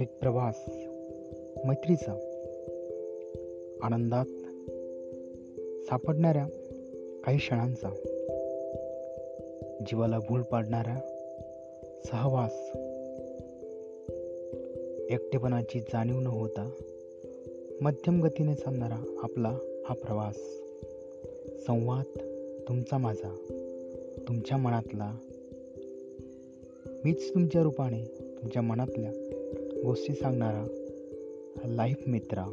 एक प्रवास मैत्रीचा आनंदात सापडणाऱ्या काही क्षणांचा जीवाला भूल पाडणारा सहवास एकटेपणाची जाणीव न होता मध्यम गतीने चालणारा आपला हा प्रवास. संवाद तुमचा माझा तुमच्या मनातला मीच तुमच्या रूपाने तुमच्या मनातल्या गोष्टी सांगणारा लाईफ मित्रा.